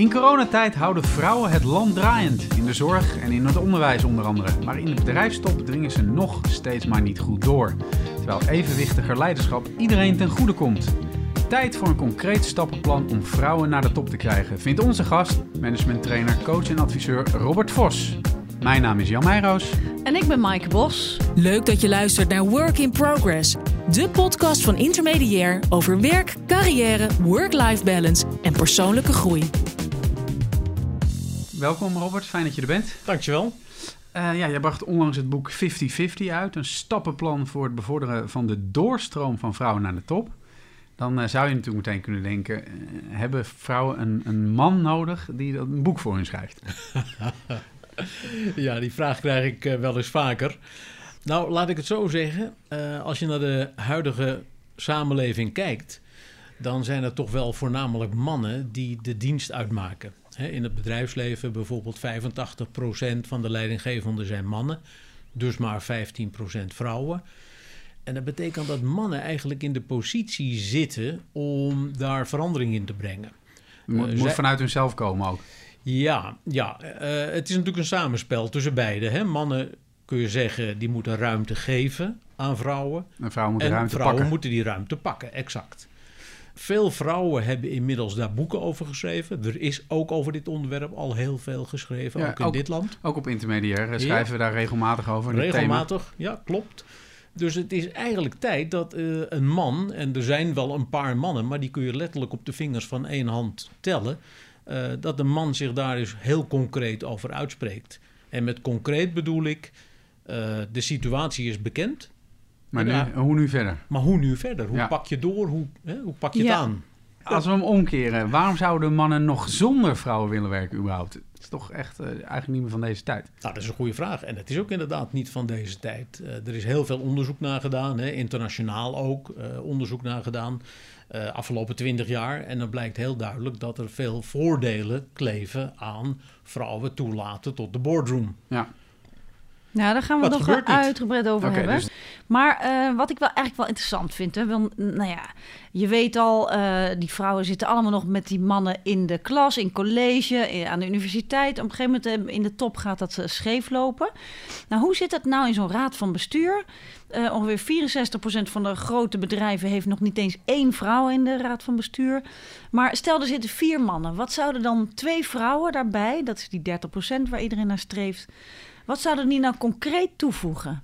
In coronatijd houden vrouwen het land draaiend. In de zorg en in het onderwijs onder andere. Maar in de bedrijfstop dringen ze nog steeds maar niet goed door. Terwijl evenwichtiger leiderschap iedereen ten goede komt. Tijd voor een concreet stappenplan om vrouwen naar de top te krijgen, vindt onze gast, managementtrainer, coach en adviseur Robert Vos. Mijn naam is Jan Meijroos. En ik ben Maaike Bos. Leuk dat je luistert naar Work in Progress, de podcast van Intermediair over werk, carrière, work-life balance en persoonlijke groei. Welkom Robert, fijn dat je er bent. Dankjewel. Uh, ja, jij bracht onlangs het boek 50-50 uit, een stappenplan voor het bevorderen van de doorstroom van vrouwen naar de top. Dan uh, zou je natuurlijk meteen kunnen denken, uh, hebben vrouwen een, een man nodig die dat een boek voor hen schrijft? ja, die vraag krijg ik wel eens vaker. Nou, laat ik het zo zeggen. Als je naar de huidige samenleving kijkt, dan zijn er toch wel voornamelijk mannen die de dienst uitmaken. In het bedrijfsleven bijvoorbeeld 85% van de leidinggevenden zijn mannen, dus maar 15% vrouwen. En dat betekent dat mannen eigenlijk in de positie zitten om daar verandering in te brengen. Mo moet zij... vanuit hunzelf komen ook. Ja, ja. Uh, het is natuurlijk een samenspel tussen beide. Hè? Mannen kun je zeggen, die moeten ruimte geven aan vrouwen. En vrouwen moeten en ruimte vrouwen pakken. moeten die ruimte pakken, exact. Veel vrouwen hebben inmiddels daar boeken over geschreven. Er is ook over dit onderwerp al heel veel geschreven, ja, ook in ook, dit land. Ook op intermediair schrijven ja. we daar regelmatig over. Regelmatig, ja, klopt. Dus het is eigenlijk tijd dat uh, een man, en er zijn wel een paar mannen, maar die kun je letterlijk op de vingers van één hand tellen. Uh, dat de man zich daar eens heel concreet over uitspreekt. En met concreet bedoel ik, uh, de situatie is bekend. Maar nu, ja, hoe nu verder? Maar hoe nu verder? Hoe ja. pak je door? Hoe, hè, hoe pak je ja. het aan? Als we hem omkeren, waarom zouden mannen nog zonder vrouwen willen werken überhaupt? Het is toch echt uh, eigenlijk niet meer van deze tijd. Nou, dat is een goede vraag. En het is ook inderdaad niet van deze tijd. Uh, er is heel veel onderzoek naar gedaan, hè, internationaal ook uh, onderzoek naar gedaan. Uh, afgelopen twintig jaar. En dan blijkt heel duidelijk dat er veel voordelen kleven aan vrouwen toelaten tot de boardroom. Ja. Nou, daar gaan we nog wel uitgebreid over okay, hebben. Dus... Maar uh, wat ik wel eigenlijk wel interessant vind, hè, wel, nou ja, je weet al, uh, die vrouwen zitten allemaal nog met die mannen in de klas, in college, in, aan de universiteit. Op een gegeven moment uh, in de top gaat dat scheef lopen. Nou, hoe zit dat nou in zo'n raad van bestuur? Uh, ongeveer 64% van de grote bedrijven heeft nog niet eens één vrouw in de raad van bestuur. Maar stel, er zitten vier mannen. Wat zouden dan twee vrouwen daarbij, dat is die 30% waar iedereen naar streeft, wat zouden die nou concreet toevoegen?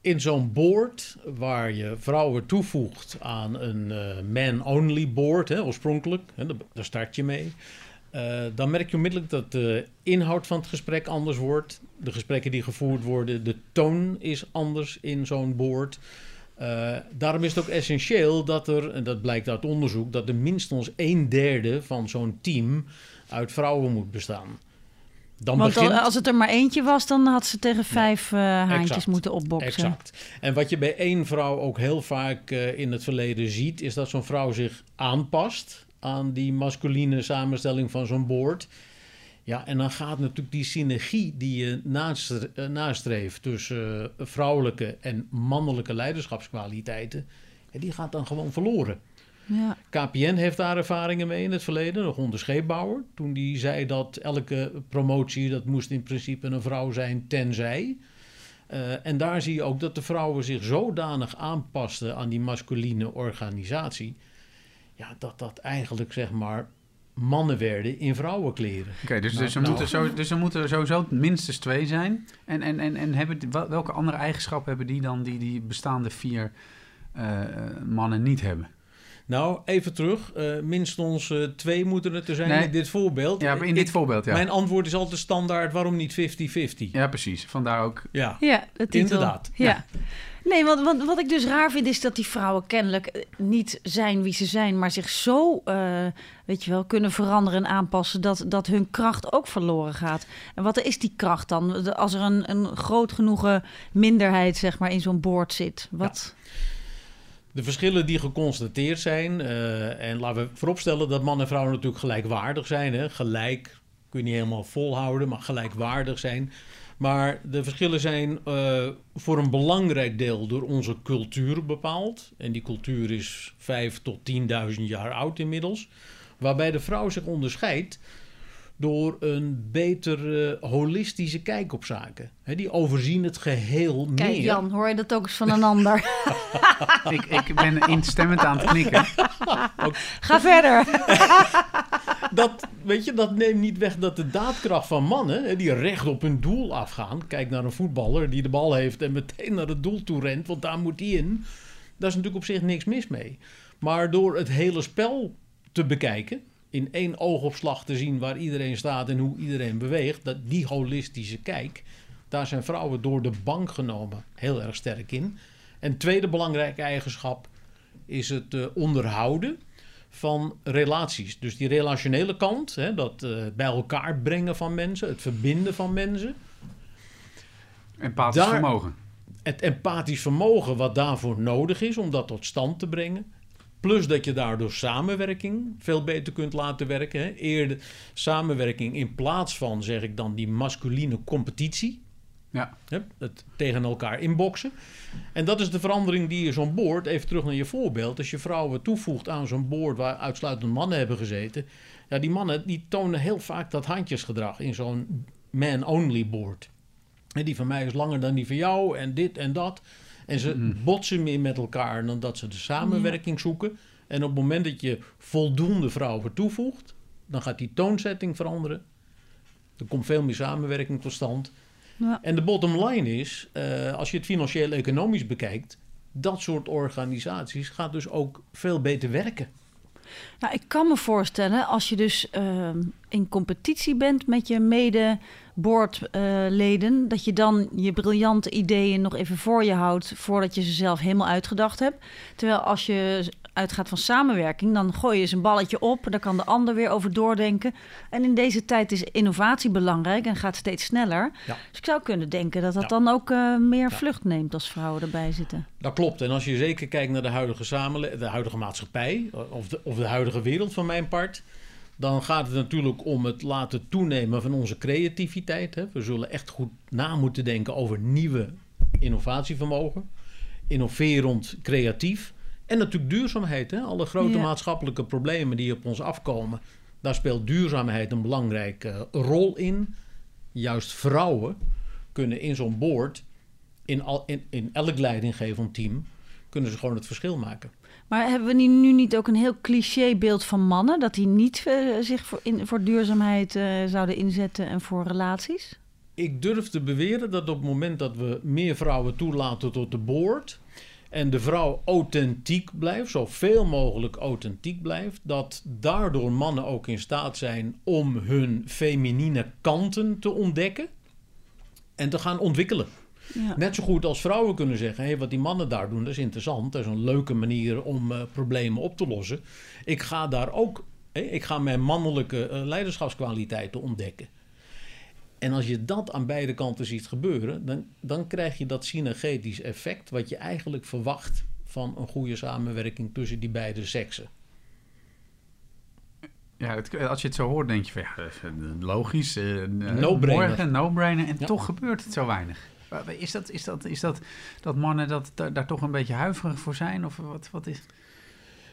In zo'n board waar je vrouwen toevoegt aan een uh, man-only board, hè, oorspronkelijk, hè, daar start je mee. Uh, dan merk je onmiddellijk dat de inhoud van het gesprek anders wordt. De gesprekken die gevoerd worden, de toon is anders in zo'n board. Uh, daarom is het ook essentieel dat er, en dat blijkt uit onderzoek, dat er minstens een derde van zo'n team uit vrouwen moet bestaan. Dan Want begint... als het er maar eentje was, dan had ze tegen vijf uh, haantjes exact, moeten opboksen. Exact. En wat je bij één vrouw ook heel vaak uh, in het verleden ziet, is dat zo'n vrouw zich aanpast aan die masculine samenstelling van zo'n board. Ja, en dan gaat natuurlijk die synergie die je nastre nastreeft tussen uh, vrouwelijke en mannelijke leiderschapskwaliteiten, ja, die gaat dan gewoon verloren. Ja. KPN heeft daar ervaringen mee in het verleden, nog onder scheepbouwer. Toen die zei dat elke promotie, dat moest in principe een vrouw zijn, tenzij. Uh, en daar zie je ook dat de vrouwen zich zodanig aanpasten aan die masculine organisatie. Ja, dat dat eigenlijk zeg maar mannen werden in vrouwenkleren. Oké, okay, dus, nou, dus, er nou, zo, dus er moeten sowieso minstens twee zijn. En, en, en, en hebben, welke andere eigenschappen hebben die dan die die bestaande vier uh, mannen niet hebben? Nou, even terug. Uh, minstens uh, twee moeten het er zijn nee. in dit voorbeeld. Ja, in dit Ik, voorbeeld, ja. Mijn antwoord is altijd standaard, waarom niet 50-50? Ja, precies. Vandaar ook... Ja, ja inderdaad. Ja. ja. Nee, want, want wat ik dus raar vind is dat die vrouwen kennelijk niet zijn wie ze zijn, maar zich zo, uh, weet je wel, kunnen veranderen en aanpassen dat, dat hun kracht ook verloren gaat. En wat is die kracht dan? Als er een, een groot genoegen minderheid, zeg maar, in zo'n boord zit. Wat... Ja. De verschillen die geconstateerd zijn, uh, en laten we vooropstellen dat man en vrouw natuurlijk gelijkwaardig zijn. Hè? Gelijk kun je niet helemaal volhouden, maar gelijkwaardig zijn. Maar de verschillen zijn uh, voor een belangrijk deel door onze cultuur bepaald. En die cultuur is 5 tot 10.000 jaar oud inmiddels. Waarbij de vrouw zich onderscheidt door een betere holistische kijk op zaken. die overzien het geheel Kijk, meer. Jan, hoor je dat ook eens van een ander? ik, ik ben instemmend aan het knikken. Ga verder. dat, weet je, dat neemt niet weg dat de daadkracht van mannen, die recht op hun doel afgaan. Kijk naar een voetballer die de bal heeft en meteen naar het doel toe rent, want daar moet hij in. Daar is natuurlijk op zich niks mis mee. Maar door het hele spel te bekijken, in één oogopslag te zien waar iedereen staat en hoe iedereen beweegt, dat die holistische kijk, daar zijn vrouwen door de bank genomen heel erg sterk in. En tweede belangrijke eigenschap is het uh, onderhouden van relaties. Dus die relationele kant, hè, dat uh, bij elkaar brengen van mensen, het verbinden van mensen. Empathisch Daar, vermogen. Het empathisch vermogen wat daarvoor nodig is om dat tot stand te brengen. Plus dat je daardoor samenwerking veel beter kunt laten werken. Hè. Eerder samenwerking in plaats van, zeg ik dan, die masculine competitie. Ja. Het tegen elkaar inboksen. En dat is de verandering die je zo'n boord, even terug naar je voorbeeld, als je vrouwen toevoegt aan zo'n boord waar uitsluitend mannen hebben gezeten. Ja, die mannen die tonen heel vaak dat handjesgedrag in zo'n man-only board. En die van mij is langer dan die van jou en dit en dat. En ze mm. botsen meer met elkaar dan dat ze de samenwerking zoeken. En op het moment dat je voldoende vrouwen toevoegt, dan gaat die toonzetting veranderen. Er komt veel meer samenwerking tot stand. Ja. En de bottom line is, uh, als je het financieel-economisch bekijkt, dat soort organisaties gaat dus ook veel beter werken. Nou, ik kan me voorstellen, als je dus uh, in competitie bent met je mede-boordleden, uh, dat je dan je briljante ideeën nog even voor je houdt voordat je ze zelf helemaal uitgedacht hebt. Terwijl als je uitgaat van samenwerking, dan gooi je eens een balletje op. Daar kan de ander weer over doordenken. En in deze tijd is innovatie belangrijk en gaat steeds sneller. Dus ik zou kunnen denken dat dat dan ook uh, meer vlucht neemt als vrouwen erbij zitten. Dat klopt. En als je zeker kijkt naar de huidige samenleving, de huidige maatschappij of de, of de huidige wereld van mijn part. Dan gaat het natuurlijk om het laten toenemen van onze creativiteit. Hè. We zullen echt goed na moeten denken over nieuwe innovatievermogen. Innoverend creatief. En natuurlijk duurzaamheid. Hè? Alle grote maatschappelijke problemen die op ons afkomen. Daar speelt duurzaamheid een belangrijke rol in. Juist vrouwen kunnen in zo'n board, in, al, in, in elk leidinggevend team, kunnen ze gewoon het verschil maken. Maar hebben we nu niet ook een heel clichébeeld van mannen? Dat die niet uh, zich voor, in, voor duurzaamheid uh, zouden inzetten en voor relaties? Ik durf te beweren dat op het moment dat we meer vrouwen toelaten tot de board en de vrouw authentiek blijft, zoveel mogelijk authentiek blijft, dat daardoor mannen ook in staat zijn om hun feminine kanten te ontdekken en te gaan ontwikkelen. Ja. Net zo goed als vrouwen kunnen zeggen: hey, wat die mannen daar doen, dat is interessant. Dat is een leuke manier om uh, problemen op te lossen. Ik ga daar ook, hey, ik ga mijn mannelijke uh, leiderschapskwaliteiten ontdekken. En als je dat aan beide kanten ziet gebeuren, dan, dan krijg je dat synergetisch effect wat je eigenlijk verwacht van een goede samenwerking tussen die beide seksen. Ja, het, als je het zo hoort, denk je van ja, logisch. Uh, no-brainer. Morgen, no-brainer. En toch gebeurt het zo weinig. Is dat, is dat, is dat, dat mannen dat, daar toch een beetje huiverig voor zijn? Of wat, wat is...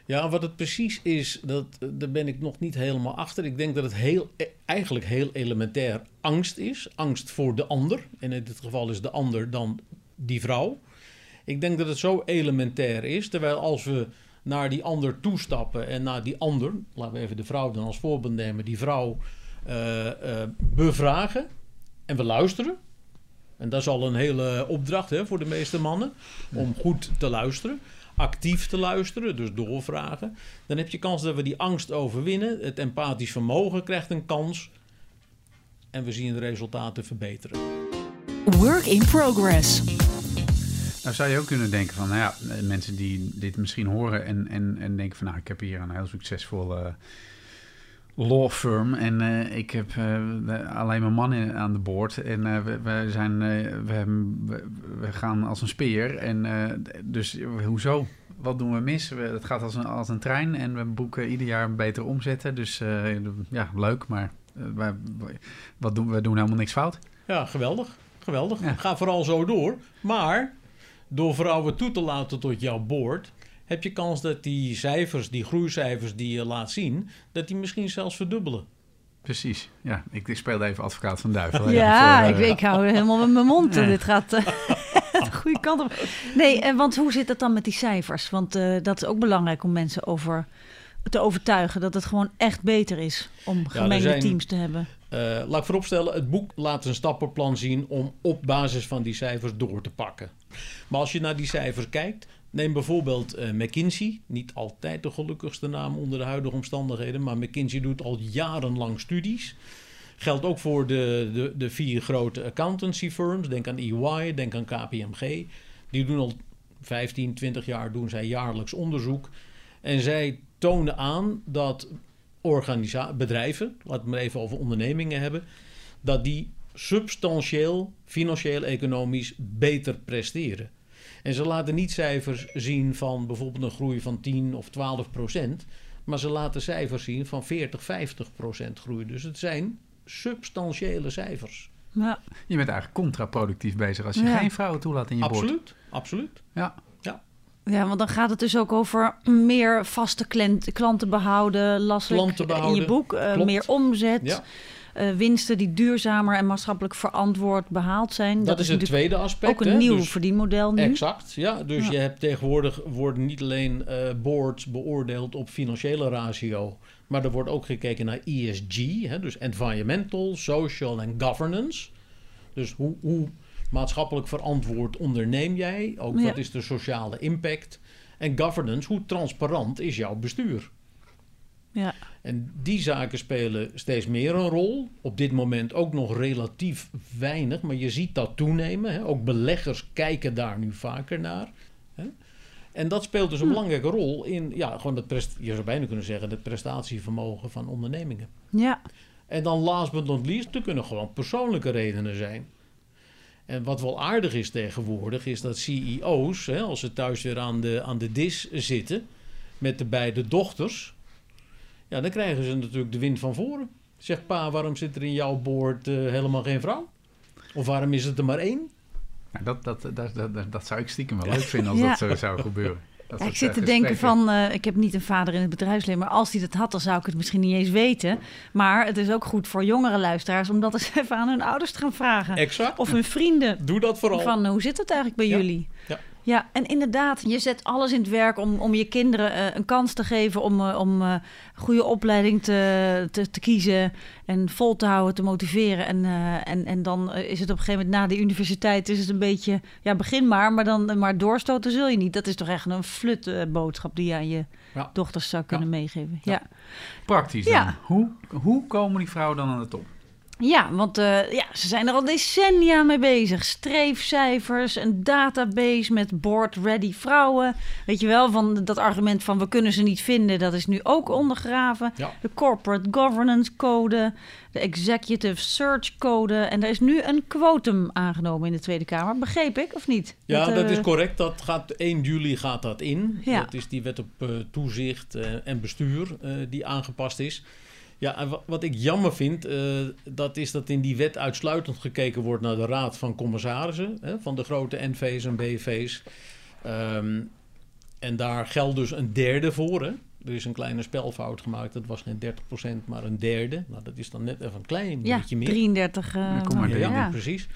Ja, wat het precies is, dat, daar ben ik nog niet helemaal achter. Ik denk dat het heel, e, eigenlijk heel elementair angst is. Angst voor de ander. En in dit geval is de ander dan die vrouw. Ik denk dat het zo elementair is. Terwijl als we naar die ander toestappen en naar die ander, laten we even de vrouw dan als voorbeeld nemen, die vrouw uh, uh, bevragen en we luisteren. En dat is al een hele opdracht hè, voor de meeste mannen, om goed te luisteren actief te luisteren, dus doorvragen, dan heb je kans dat we die angst overwinnen. Het empathisch vermogen krijgt een kans en we zien de resultaten verbeteren. Work in progress. Nou zou je ook kunnen denken van, nou ja, mensen die dit misschien horen en, en, en denken van, nou, ik heb hier een heel succesvolle law firm en uh, ik heb uh, alleen maar mannen aan de boord en uh, we, we, zijn we, hebben, we, we, gaan als een speer en dus hoezo? Wat doen we mis? We, het gaat als een, als een trein en we boeken ieder jaar een betere omzetten. Dus ja, leuk, maar wij, wat doen, we doen helemaal niks fout. Ja, geweldig. Geweldig. Ja. Ga vooral zo door. Maar door vrouwen toe te laten tot jouw boord heb je kans dat die cijfers, die groeicijfers die je laat zien, dat die misschien zelfs verdubbelen. Precies, ja. Ik, ik speelde even advocaat van duivel. Ja, ik, ik hou helemaal met mijn mond. Ja. Dit gaat uh, de goede kant op. Nee, want hoe zit het dan met die cijfers? Want dat is ook belangrijk om mensen over te overtuigen dat het gewoon echt beter is om gemengde teams te hebben. Uh, laat ik vooropstellen, het boek laat een stappenplan zien om op basis van die cijfers door te pakken. Maar als je naar die cijfers kijkt, neem bijvoorbeeld uh, McKinsey, niet altijd de gelukkigste naam onder de huidige omstandigheden, maar McKinsey doet al jarenlang studies. Geldt ook voor de, de, de vier grote accountancy firms. Denk aan EY, denk aan KPMG. Die doen al 15, 20 jaar doen zij jaarlijks onderzoek. En zij tonen aan dat bedrijven, laten we het even over ondernemingen hebben, dat die substantieel, financieel, economisch beter presteren. En ze laten niet cijfers zien van bijvoorbeeld een groei van 10 of 12 procent, maar ze laten cijfers zien van 40, 50 procent groei. Dus het zijn substantiële cijfers. Ja. Je bent eigenlijk contraproductief bezig als je geen vrouwen toelaat in je absoluut, boord. Absoluut, absoluut. Ja. Ja, want dan gaat het dus ook over meer vaste klanten behouden, lastig in je boek, uh, meer omzet. Ja. Uh, winsten die duurzamer en maatschappelijk verantwoord behaald zijn. Dat, dat is het tweede aspect. Ook een nieuw dus, verdienmodel nu. Exact, ja. Dus je hebt tegenwoordig worden niet alleen uh, boards beoordeeld op financiële ratio, maar er wordt ook gekeken naar ESG, hè, dus environmental, social en governance. Dus hoe, hoe maatschappelijk verantwoord onderneem jij? Ook wat is de sociale impact? En governance, hoe transparant is jouw bestuur? Ja. En die zaken spelen steeds meer een rol. Op dit moment ook nog relatief weinig, maar je ziet dat toenemen. Hè? Ook beleggers kijken daar nu vaker naar. Hè? En dat speelt dus een hm. belangrijke rol in, ja, gewoon het je zou bijna kunnen zeggen, het prestatievermogen van ondernemingen. Ja. En dan last but not least, er kunnen gewoon persoonlijke redenen zijn. En wat wel aardig is tegenwoordig, is dat CEO's, hè, als ze thuis weer aan de, aan de dis zitten met de beide dochters, ja, dan krijgen ze natuurlijk de wind van voren. Zegt pa, waarom zit er in jouw boord uh, helemaal geen vrouw? Of waarom is het er maar één? Ja, dat, dat, dat, dat, dat zou ik stiekem wel leuk vinden als dat zo zou gebeuren ik zit te denken van, uh, ik heb niet een vader in het bedrijfsleven, maar als hij dat had, dan zou ik het misschien niet eens weten. Maar het is ook goed voor jongere luisteraars om dat eens even aan hun ouders te gaan vragen. Exact. Of hun vrienden. Doe dat vooral. Van, hoe zit het eigenlijk bij jullie? Ja. Ja, en inderdaad, je zet alles in het werk om, om je kinderen uh, een kans te geven om, uh, om uh, goede opleiding te, te, te, kiezen en vol te houden, te motiveren. En, en, en dan is het op een gegeven moment na de universiteit is het een beetje, ja, begin maar, maar, dan, maar doorstoten zul je niet. Dat is toch echt een flut boodschap die je aan je ja. dochters zou kunnen meegeven. Ja. Praktisch dan. Hoe, hoe komen die vrouwen dan aan de top? Ja, want uh, ja, ze zijn er al decennia mee bezig. Streefcijfers, een database met board-ready vrouwen. Weet je wel, van dat argument van we kunnen ze niet vinden, dat is nu ook ondergraven. Ja. De Corporate Governance Code, de Executive Search Code. En er is nu een quotum aangenomen in de Tweede Kamer. Begreep ik, of niet? Ja, dat, dat is eh, correct. Dat gaat, 1 juli gaat dat in. Ja. Dat is die wet op uh, toezicht en bestuur die aangepast is. Ja, en wat ik jammer vind, uh, dat is dat in die wet uitsluitend gekeken wordt naar de raad van commissarissen hè, van de grote NV's en BV's. Um, en daar geldt dus een derde voor. Hè. Er is een kleine spelfout gemaakt. Dat was geen 30%, maar een derde. Nou, dat is dan net even een klein ja, beetje meer. 33. Uh, kom maar ja, ja, precies.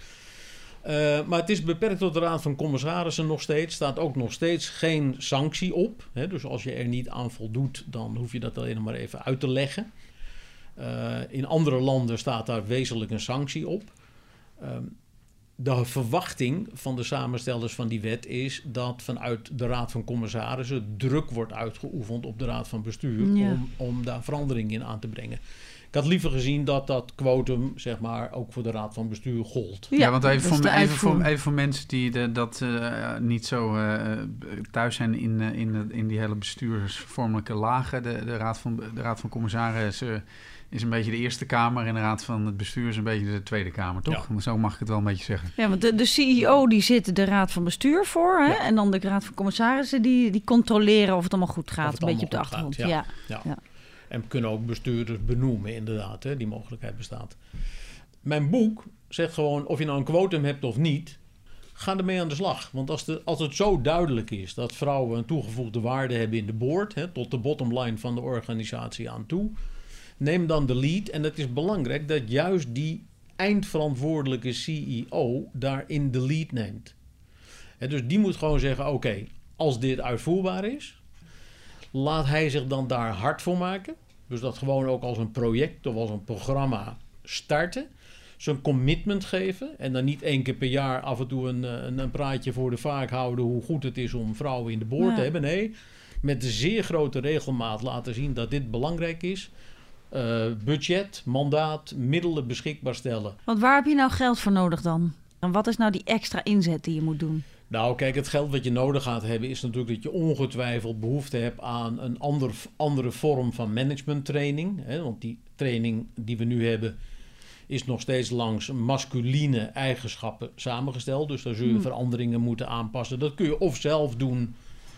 Uh, maar het is beperkt tot de Raad van Commissarissen nog steeds. staat ook nog steeds geen sanctie op. Hè? Dus als je er niet aan voldoet, dan hoef je dat alleen nog maar even uit te leggen. Uh, in andere landen staat daar wezenlijk een sanctie op. Um, de verwachting van de samenstellers van die wet is dat vanuit de Raad van Commissarissen druk wordt uitgeoefend op de Raad van Bestuur ja. om, om daar verandering in aan te brengen. Ik had liever gezien dat dat quotum, zeg maar, ook voor de Raad van Bestuur gold. Ja, ja want even voor, even, voor, even voor mensen die de, dat uh, niet zo uh, thuis zijn in, uh, in, in die hele bestuursvormelijke lagen. De, de, Raad van, de Raad van Commissarissen is een beetje de Eerste Kamer en de Raad van het Bestuur is een beetje de Tweede Kamer, toch? Ja. Zo mag ik het wel een beetje zeggen. Ja, want de, de CEO die zit de Raad van Bestuur voor. Hè? En dan de Raad van Commissarissen die, die controleren of het allemaal goed gaat. Een beetje op de achtergrond. ja. Ja. ja. En kunnen ook bestuurders benoemen, inderdaad. Hè? Die mogelijkheid bestaat. Mijn boek zegt gewoon, of je nou een quotum hebt of niet... ga ermee aan de slag. Want als, de, als het zo duidelijk is dat vrouwen een toegevoegde waarde hebben in de board, hè, tot de bottom line van de organisatie aan toe, neem dan de lead. En het is belangrijk dat juist die eindverantwoordelijke CEO daarin de lead neemt. dus die moet gewoon zeggen: oké, als dit uitvoerbaar is, laat hij zich dan daar hard voor maken. Dus dat gewoon ook als een project of als een programma starten. Zo'n commitment geven. En dan niet één keer per jaar af en toe een, een, een praatje voor de vaak houden hoe goed het is om vrouwen in de boord te hebben. Nee, met zeer grote regelmaat laten zien dat dit belangrijk is. Uh, budget, mandaat, middelen beschikbaar stellen. Want waar heb je nou geld voor nodig dan? En wat is nou die extra inzet die je moet doen? Nou, kijk, het geld wat je nodig gaat hebben is natuurlijk dat je ongetwijfeld behoefte hebt aan een ander, andere vorm van managementtraining. Hè? Want die training die we nu hebben is nog steeds langs masculine eigenschappen samengesteld. Dus daar zul je hmm. veranderingen moeten aanpassen. Dat kun je of zelf doen,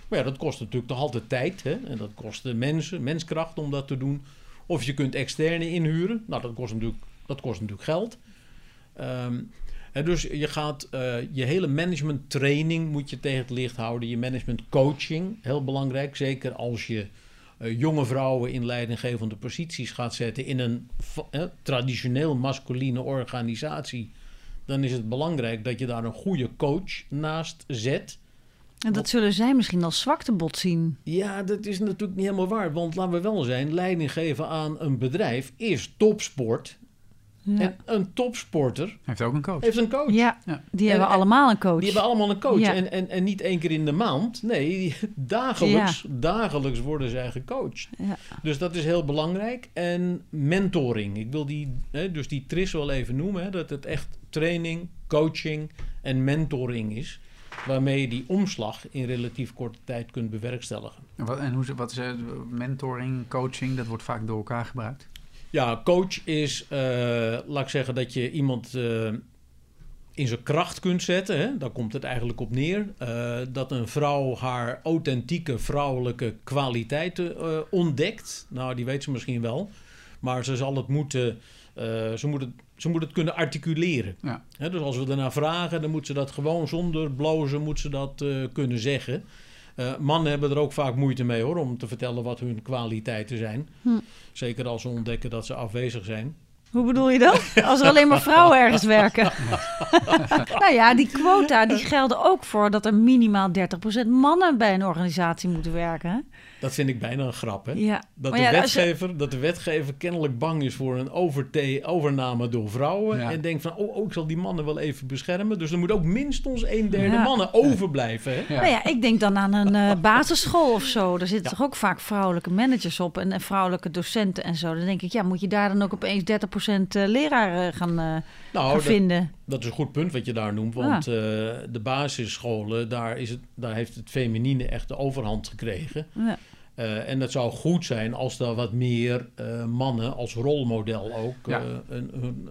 maar ja, dat kost natuurlijk toch altijd tijd. Hè? En dat kost mensen, menskracht om dat te doen. Of je kunt externe inhuren. Nou, dat kost natuurlijk, dat kost natuurlijk geld. Um, dus je gaat uh, je hele management training moet je tegen het licht houden. Je management coaching, heel belangrijk. Zeker als je uh, jonge vrouwen in leidinggevende posities gaat zetten in een traditioneel masculine organisatie. Dan is het belangrijk dat je daar een goede coach naast zet. En dat zullen zij misschien als zwaktebod zien. Ja, dat is natuurlijk niet helemaal waar. Want laten we wel zijn, leiding geven aan een bedrijf is topsport. En een topsporter heeft ook een coach. Heeft een coach. Ja, die hebben allemaal een coach. Die hebben allemaal een coach. En, en, en niet één keer in de maand. Nee, dagelijks, dagelijks worden zij gecoacht. Dus dat is heel belangrijk. En mentoring. Ik wil die, hè, dus die TRIS wel even noemen. Hè, dat het echt training, coaching en mentoring is waarmee je die omslag in relatief korte tijd kunt bewerkstelligen. En wat, en hoe, wat is mentoring, coaching? Dat wordt vaak door elkaar gebruikt. Ja, coach is, uh, laat ik zeggen, dat je iemand uh, in zijn kracht kunt zetten. Hè? Daar komt het eigenlijk op neer. Uh, dat een vrouw haar authentieke vrouwelijke kwaliteiten ontdekt. Nou, die weet ze misschien wel. Maar ze zal het moeten, ze moet het, ze moet het kunnen articuleren. Ja. dus als we ernaar vragen, dan moet ze dat gewoon zonder blozen moet ze dat kunnen zeggen. Uh, mannen hebben er ook vaak moeite mee hoor, om te vertellen wat hun kwaliteiten zijn. Hm. Zeker als ze ontdekken dat ze afwezig zijn. Hoe bedoel je dat? Als er alleen maar vrouwen ergens werken. nou ja, die quota die gelden ook voor dat er minimaal 30% mannen bij een organisatie moeten werken. Dat vind ik bijna een grap, hè? Ja. Dat, de wetgever, dat de wetgever kennelijk bang is voor een overname door vrouwen. En denkt van, oh, oh, ik zal die mannen wel even beschermen. Dus er moet ook minstens een derde mannen overblijven. Hè? Nou ja, ik denk dan aan een uh, basisschool of zo. Daar zitten toch ook vaak vrouwelijke managers op en, vrouwelijke docenten en zo. Dan denk ik, ja, moet je daar dan ook opeens 30% uh, eh, leraren gaan, uh, nou, gaan vinden? Dat is een goed punt wat je daar noemt. Want de basisscholen, daar, is het, daar heeft het feminine echt de overhand gekregen. Ja. Uh, en het zou goed zijn als daar wat meer uh, mannen als rolmodel ook ja. uh, een, een,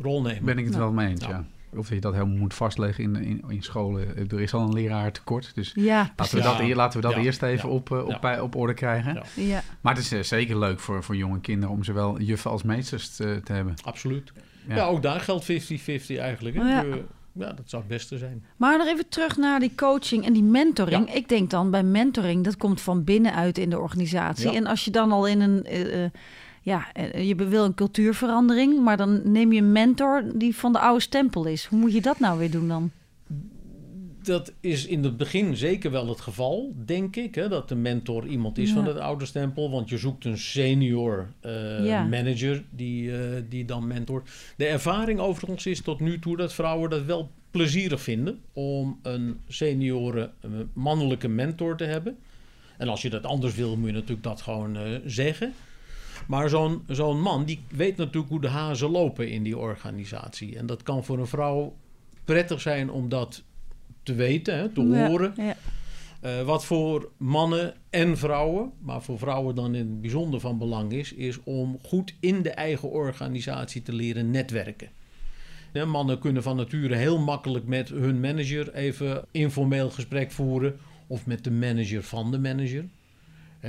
rol nemen. Ben ik het wel mee eens, ja. Of je dat helemaal moet vastleggen in, in, in, scholen. Er is al een leraar tekort. Dus ja, laten we dat, laten we dat eerst even op, op, op orde krijgen. Ja. Maar het is zeker leuk voor, voor jonge kinderen om zowel juffen als meesters te, te hebben. Absoluut. Ja. ook daar geldt 50-50 eigenlijk. Hè? ja, dat zou het beste zijn. Maar nog even terug naar die coaching en die mentoring. Ik denk dan bij mentoring, dat komt van binnenuit in de organisatie. En als je dan al in een... Uh, ja, je wil een cultuurverandering, maar dan neem je een mentor die van de oude stempel is. Hoe moet je dat nou weer doen dan? dat is in het begin zeker wel het geval, denk ik. Hè, dat de mentor iemand is van het oude stempel. Want je zoekt een senior uh, manager die, uh, die dan mentort. De ervaring overigens is tot nu toe dat vrouwen dat wel plezierig vinden om een senioren mannelijke mentor te hebben. En als je dat anders wil, moet je natuurlijk dat gewoon zeggen. Maar zo'n zo'n man, die weet natuurlijk hoe de hazen lopen in die organisatie. En dat kan voor een vrouw prettig zijn om dat te weten, hè, te horen. Ja. Uh, wat voor mannen en vrouwen, maar voor vrouwen dan in het bijzonder van belang is, is om goed in de eigen organisatie te leren netwerken. mannen kunnen van nature heel makkelijk met hun manager even informeel gesprek voeren, of met de manager van de manager.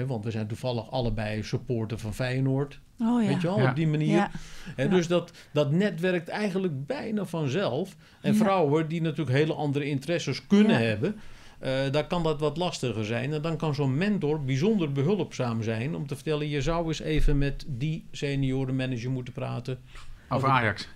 Want we zijn toevallig allebei supporter van Feyenoord. Oh, ja. Weet je wel, op die manier. En dus dat, dat net werkt eigenlijk bijna vanzelf. En vrouwen die natuurlijk hele andere interesses kunnen hebben... Uh, daar kan dat wat lastiger zijn. En dan kan zo'n mentor bijzonder behulpzaam zijn om te vertellen: je zou eens even met die seniorenmanager moeten praten. Over Ajax.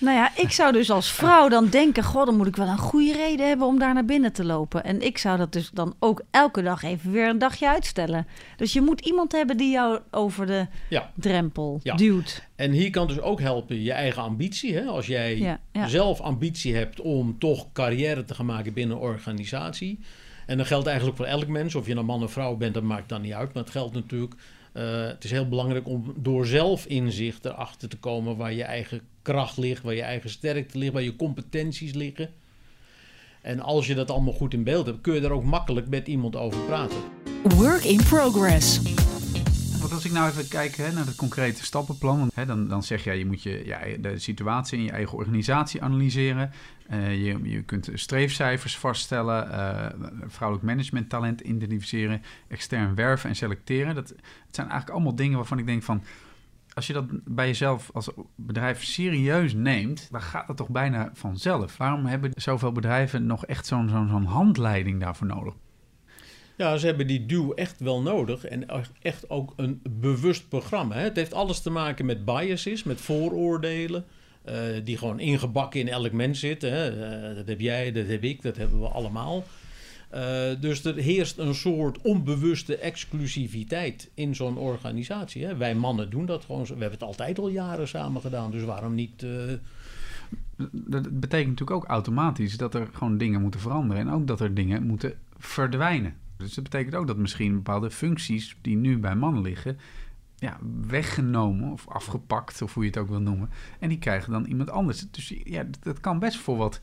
Nou ja, ik zou dus als vrouw dan denken: God, dan moet ik wel een goede reden hebben om daar naar binnen te lopen. En ik zou dat dus dan ook elke dag even weer een dagje uitstellen. Dus je moet iemand hebben die jou over de drempel duwt. En hier kan dus ook helpen je eigen ambitie. Hè? Als jij zelf ambitie hebt om toch carrière te gaan maken binnen een organisatie. En dat geldt eigenlijk voor elk mens, of je nou man of vrouw bent, dat maakt dan niet uit. Maar het geldt natuurlijk uh, het is heel belangrijk om door zelfinzicht erachter te komen waar je eigen kracht ligt, waar je eigen sterkte ligt, waar je competenties liggen. En als je dat allemaal goed in beeld hebt, kun je daar ook makkelijk met iemand over praten. Work in progress. Want als ik nou even kijk hè, naar het concrete stappenplan, hè, dan, dan zeg jij je moet je, ja, de situatie in je eigen organisatie analyseren. Uh, je, je kunt streefcijfers vaststellen, uh, vrouwelijk managementtalent identificeren, extern werven en selecteren. Dat, het zijn eigenlijk allemaal dingen waarvan ik denk van, als je dat bij jezelf als bedrijf serieus neemt, dan gaat het toch bijna vanzelf. Waarom hebben zoveel bedrijven nog echt zo'n handleiding daarvoor nodig? Ja, ze hebben die duw echt wel nodig en echt ook een bewust programma. Hè? Het heeft alles te maken met biases, met vooroordelen, uh, die gewoon ingebakken in elk mens zitten. Hè? Uh, dat heb jij, dat heb ik, dat hebben we allemaal. Uh, dus er heerst een soort onbewuste exclusiviteit in zo'n organisatie. Hè? Wij mannen doen dat gewoon. We hebben het altijd al jaren samen gedaan, dus waarom niet. Dat betekent natuurlijk ook automatisch dat er gewoon dingen moeten veranderen en ook dat er dingen moeten verdwijnen. Dus dat betekent ook dat misschien bepaalde functies die nu bij mannen liggen, ja, weggenomen of afgepakt, of hoe je het ook wil noemen. En die krijgen dan iemand anders. Dus ja, dat kan best voor wat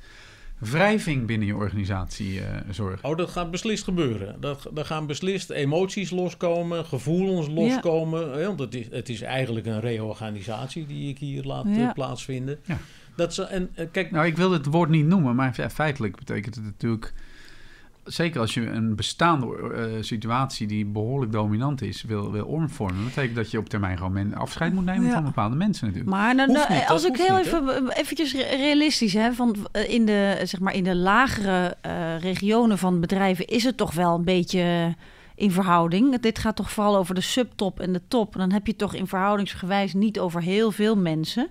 wrijving binnen je organisatie uh, zorgen. Oh, dat gaat beslist gebeuren. Dat, er gaan beslist emoties loskomen, gevoelens loskomen. Want het is, het is eigenlijk een reorganisatie die ik hier laat eh, plaatsvinden. Ja. Dat ze, en, uh, kijk, nou, ik wil het woord niet noemen, maar feitelijk betekent het natuurlijk zeker als je een bestaande uh, situatie die behoorlijk dominant is, wil, wil omvormen, betekent dat je op termijn gewoon afscheid moet nemen van bepaalde mensen natuurlijk. Maar nou, nou, als ik heel even eventjes realistisch hè, van eh, in de zeg maar in de lagere uh, regionen van bedrijven is het toch wel een beetje in verhouding. Dit gaat toch vooral over de subtop en de top. Dan heb je toch in verhoudingsgewijs niet over heel veel mensen.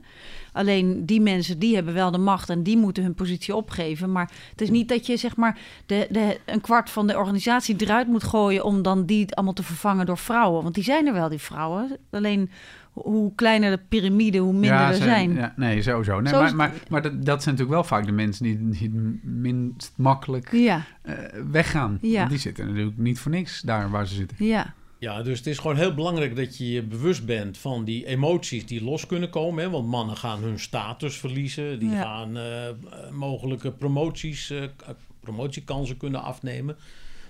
Alleen die mensen die hebben wel de macht en die moeten hun positie opgeven. Maar het is niet dat je zeg maar de, de, een kwart van de organisatie eruit moet gooien om dan die allemaal te vervangen door vrouwen. Want die zijn er wel, die vrouwen. Alleen hoe kleiner de piramide, hoe minder er zijn. Ja, nee, sowieso. Nee, maar maar, maar dat, dat, zijn natuurlijk wel vaak de mensen die, die minst makkelijk ja. uh, weggaan. Ja. Die zitten natuurlijk niet voor niks daar waar ze zitten. Ja. Ja, dus het is gewoon heel belangrijk dat je je bewust bent van die emoties die los kunnen komen. Hè? Want mannen gaan hun status verliezen. Die gaan uh, mogelijke promoties, uh, promotiekansen kunnen afnemen.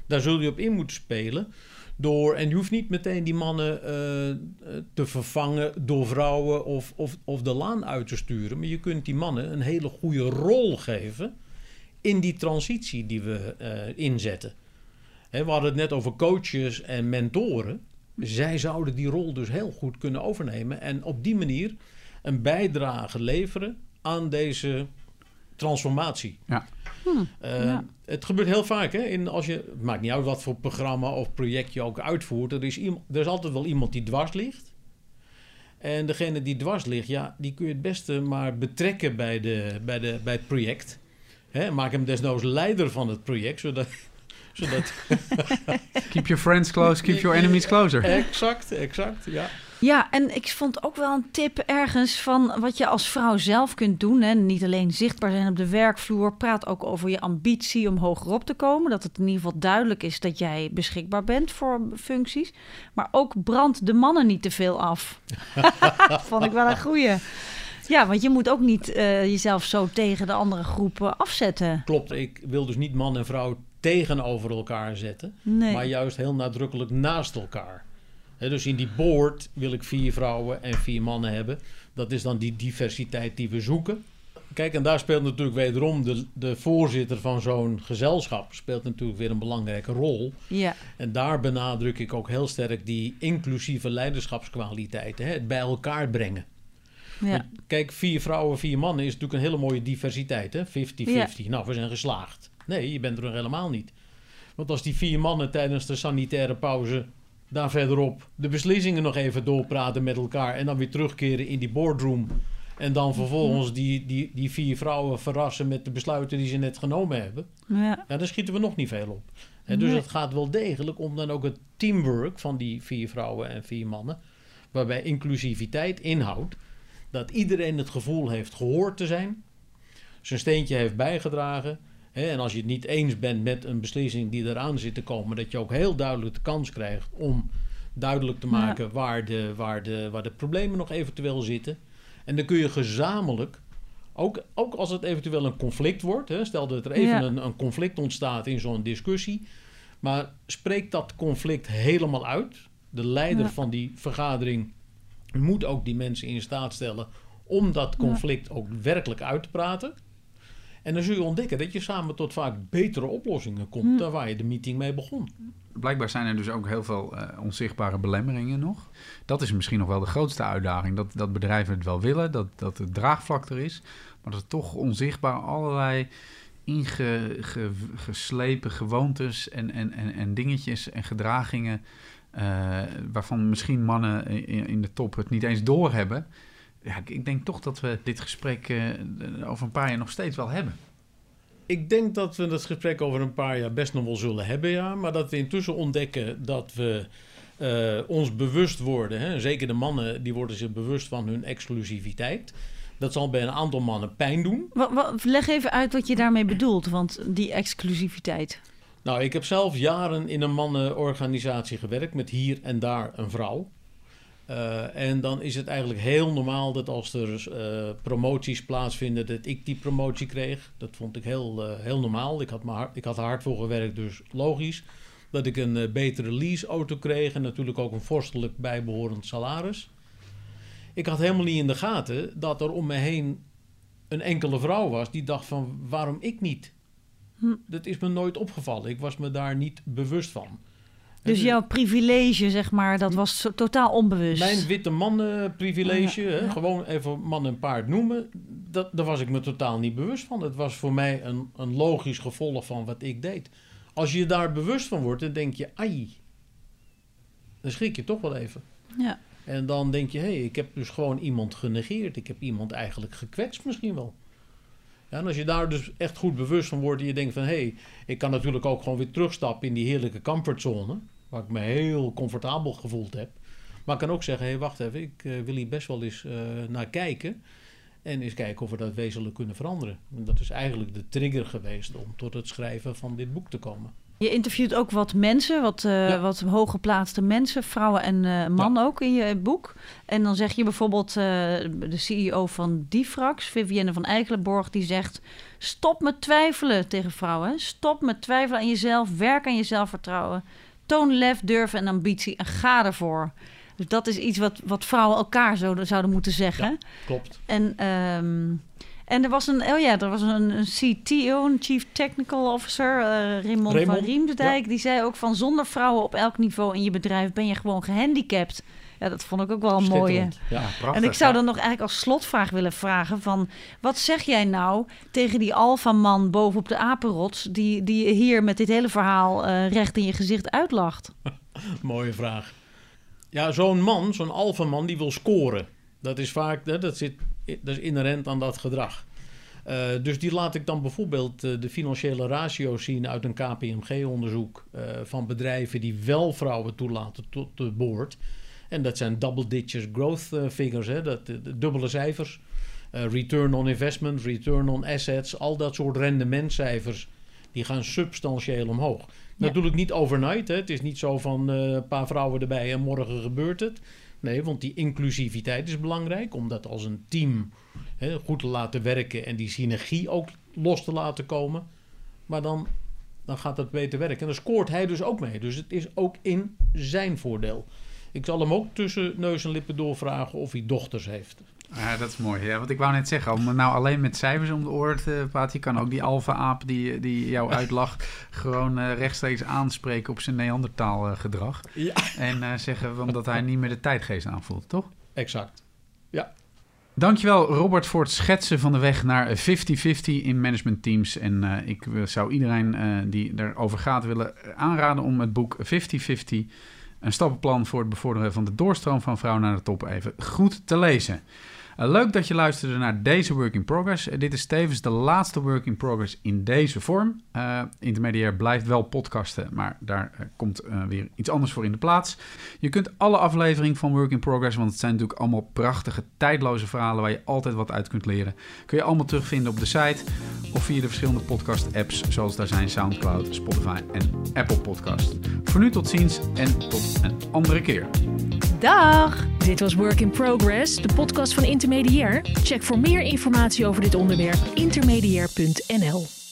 Daar zul je op in moeten spelen. Door, en je hoeft niet meteen die mannen uh, te vervangen door vrouwen of, of, of de laan uit te sturen. Maar je kunt die mannen een hele goede rol geven in die transitie die we inzetten we hadden het net over coaches en mentoren. Zij zouden die rol dus heel goed kunnen overnemen en op die manier een bijdrage leveren aan deze transformatie. Ja. Uh, Het gebeurt heel vaak. Hè? In, als je, het maakt niet uit wat voor programma of project je ook uitvoert. Er is, iemand, er is altijd wel iemand die dwars ligt. En degene die dwars ligt, ja, die kun je het beste maar betrekken bij, de, bij, de, bij het project. Hè? Maak hem desnoods leider van het project, zodat, zodat... keep your friends close, keep your enemies closer. Exact, exact, ja. Ja, en ik vond ook wel een tip ergens van wat je als vrouw zelf kunt doen. Hè. Niet alleen zichtbaar zijn op de werkvloer. Praat ook over je ambitie om hogerop te komen. Dat het in ieder geval duidelijk is dat jij beschikbaar bent voor functies. Maar ook brand de mannen niet te veel af. vond ik wel een goeie. Ja, want je moet ook niet uh, jezelf zo tegen de andere groepen afzetten. Klopt, ik wil dus niet man en vrouw tegenover elkaar zetten, maar juist heel nadrukkelijk naast elkaar. dus in die board wil ik vier vrouwen en vier mannen hebben. Dat is dan die diversiteit die we zoeken. kijk, en daar speelt natuurlijk wederom de, de voorzitter van zo'n gezelschap... speelt natuurlijk weer een belangrijke rol. Ja. En daar benadruk ik ook heel sterk die inclusieve leiderschapskwaliteiten. Hè? Het bij elkaar brengen. Ja. Kijk, vier vrouwen, vier mannen is natuurlijk een hele mooie diversiteit. 50-50. Nou, we zijn geslaagd. Nee, je bent er nog helemaal niet. Want als die vier mannen tijdens de sanitaire pauze daar verderop de beslissingen nog even doorpraten met elkaar en dan weer terugkeren in die boardroom. En dan vervolgens die, die, die vier vrouwen verrassen met de besluiten die ze net genomen hebben. Ja. ja dan schieten we nog niet veel op. dus het gaat wel degelijk om dan ook het teamwork van die vier vrouwen en vier mannen. Waarbij inclusiviteit inhoudt dat iedereen het gevoel heeft gehoord te zijn. Zijn steentje heeft bijgedragen. En als je het niet eens bent met een beslissing die eraan zit te komen, dat je ook heel duidelijk de kans krijgt om duidelijk te maken waar, de, waar, de, waar de problemen nog eventueel zitten. En dan kun je gezamenlijk, ook, ook als het eventueel een conflict wordt, hè, stel dat er even een, een conflict ontstaat in zo'n discussie, maar spreek dat conflict helemaal uit. De leider van die vergadering moet ook die mensen in staat stellen om dat conflict ook werkelijk uit te praten. En dan zul je ontdekken dat je samen tot vaak betere oplossingen komt hm. dan waar je de meeting mee begon. Blijkbaar zijn er dus ook heel veel uh, onzichtbare belemmeringen nog. Dat is misschien nog wel de grootste uitdaging. Dat, dat bedrijven het wel willen, dat, dat het draagvlak er is. Maar dat er toch onzichtbaar allerlei ingeslepen gewoontes en, en, en, en dingetjes en gedragingen... Uh, waarvan misschien mannen in, in de top het niet eens doorhebben ja, ik denk toch dat we dit gesprek uh, over een paar jaar nog steeds wel hebben. Ik denk dat we het gesprek over een paar jaar best nog wel zullen hebben, ja. Maar dat we intussen ontdekken dat we uh, ons bewust worden. Hè? Zeker de mannen, die worden zich bewust van hun exclusiviteit. Dat zal bij een aantal mannen pijn doen. Wat, wat, leg even uit wat je daarmee bedoelt, want die exclusiviteit. Nou, ik heb zelf jaren in een mannenorganisatie gewerkt met hier en daar een vrouw. Uh, en dan is het eigenlijk heel normaal dat als er uh, promoties plaatsvinden, dat ik die promotie kreeg. Dat vond ik heel, uh, heel normaal. Ik had, maar, ik had er hard voor gewerkt, dus logisch. Dat ik een betere leaseauto kreeg en natuurlijk ook een vorstelijk bijbehorend salaris. Ik had helemaal niet in de gaten dat er om me heen een enkele vrouw was die dacht van waarom ik niet? Hm. Dat is me nooit opgevallen. Ik was me daar niet bewust van. Dus jouw privilege, zeg maar, dat was totaal onbewust. Mijn witte mannen privilege, gewoon even man en paard noemen, dat, daar was ik me totaal niet bewust van. Het was voor mij een, een logisch gevolg van wat ik deed. Als je daar bewust van wordt, dan denk je, ai, dan schrik je toch wel even. Ja. En dan denk je, hé, hey, ik heb dus gewoon iemand genegeerd. Ik heb iemand eigenlijk gekwetst misschien wel. Ja, en als je daar dus echt goed bewust van wordt en je denkt van... hé, hey, ik kan natuurlijk ook gewoon weer terugstappen in die heerlijke comfortzone waar ik me heel comfortabel gevoeld heb. Maar ik kan ook zeggen, hé, hey, wacht even, ik uh, wil hier best wel eens uh, naar kijken. En eens kijken of we dat wezenlijk kunnen veranderen. En dat is eigenlijk de trigger geweest om tot het schrijven van dit boek te komen. Je interviewt ook wat mensen, wat, uh, ja. wat hooggeplaatste mensen, vrouwen en uh, man ook in je boek. En dan zeg je bijvoorbeeld uh, de CEO van Difrax, Vivienne van Eikelenborg, die zegt: Stop met twijfelen tegen vrouwen. Stop met twijfelen aan jezelf. Werk aan je zelfvertrouwen. Toon lef, durf en ambitie en ga ervoor. Dus dat is iets wat, wat vrouwen elkaar zouden, zouden moeten zeggen. Ja, klopt. En, um, en er was een, oh ja, er was een, een CTO, een Chief Technical Officer, uh, Raymond, Raymond, van Riemsdijk. Ja. Die zei ook van zonder vrouwen op elk niveau in je bedrijf ben je gewoon gehandicapt. Ja, dat vond ik ook wel een mooie. Ja, prachtig, en ik zou dan nog eigenlijk als slotvraag willen vragen van... wat zeg jij nou tegen die alfaman bovenop de apenrots... die, die hier met dit hele verhaal uh, recht in je gezicht uitlacht? Mooie vraag. Ja, zo'n man, zo'n alfaman, die wil scoren. Dat is vaak, dat, zit, dat is inherent aan dat gedrag. Uh, dus die laat ik dan bijvoorbeeld uh, de financiële ratio's zien uit een KPMG-onderzoek uh, van bedrijven die wel vrouwen toelaten tot de boord. En dat zijn double digits growth uh, figures, hè, dat, de, dubbele cijfers. Uh, return on investment, return on assets, al dat soort rendementcijfers, die gaan substantieel omhoog. Ja. Natuurlijk niet overnight, hè. het is niet zo van uh, een paar vrouwen erbij en morgen gebeurt het. Nee, want die inclusiviteit is belangrijk om dat als een team hè, goed te laten werken en die synergie ook los te laten komen. Maar dan, dan gaat dat beter werken. En dan scoort hij dus ook mee. Dus het is ook in zijn voordeel. Ik zal hem ook tussen neus en lippen doorvragen of hij dochters heeft. Ja, dat is mooi. Ja, wat ik wou net zeggen, om nou alleen met cijfers om de oren te praten, je kan ook die alfa-aap die, die jou uitlacht, gewoon uh, rechtstreeks aanspreken op zijn Neandertaal uh, gedrag. Ja. En uh, zeggen omdat hij niet meer de tijdgeest aanvoelt, toch? Exact. Ja. Dankjewel Robert voor het schetsen van de weg naar 50-50 in management teams. En ik zou iedereen die erover gaat willen aanraden om het boek 50-50 een stappenplan voor het bevorderen van de doorstroom van vrouwen naar de top even goed te lezen. Eh, leuk dat je luisterde naar deze Work in Progress. Uh, dit is tevens de laatste Work in Progress in deze vorm. Uh, Intermediair blijft wel podcasten, maar daar komt weer iets anders voor in de plaats. Je kunt alle afleveringen van Work in Progress, want het zijn natuurlijk allemaal prachtige, tijdloze verhalen waar je altijd wat uit kunt leren, kun je allemaal terugvinden op de site of via de verschillende podcast-apps, zoals daar zijn SoundCloud, Spotify en Apple Podcast. Voor nu tot ziens en tot een andere keer. Dag! Dit was Work in Progress, de podcast van Intermediair. Check voor meer informatie over dit onderwerp intermediair.nl.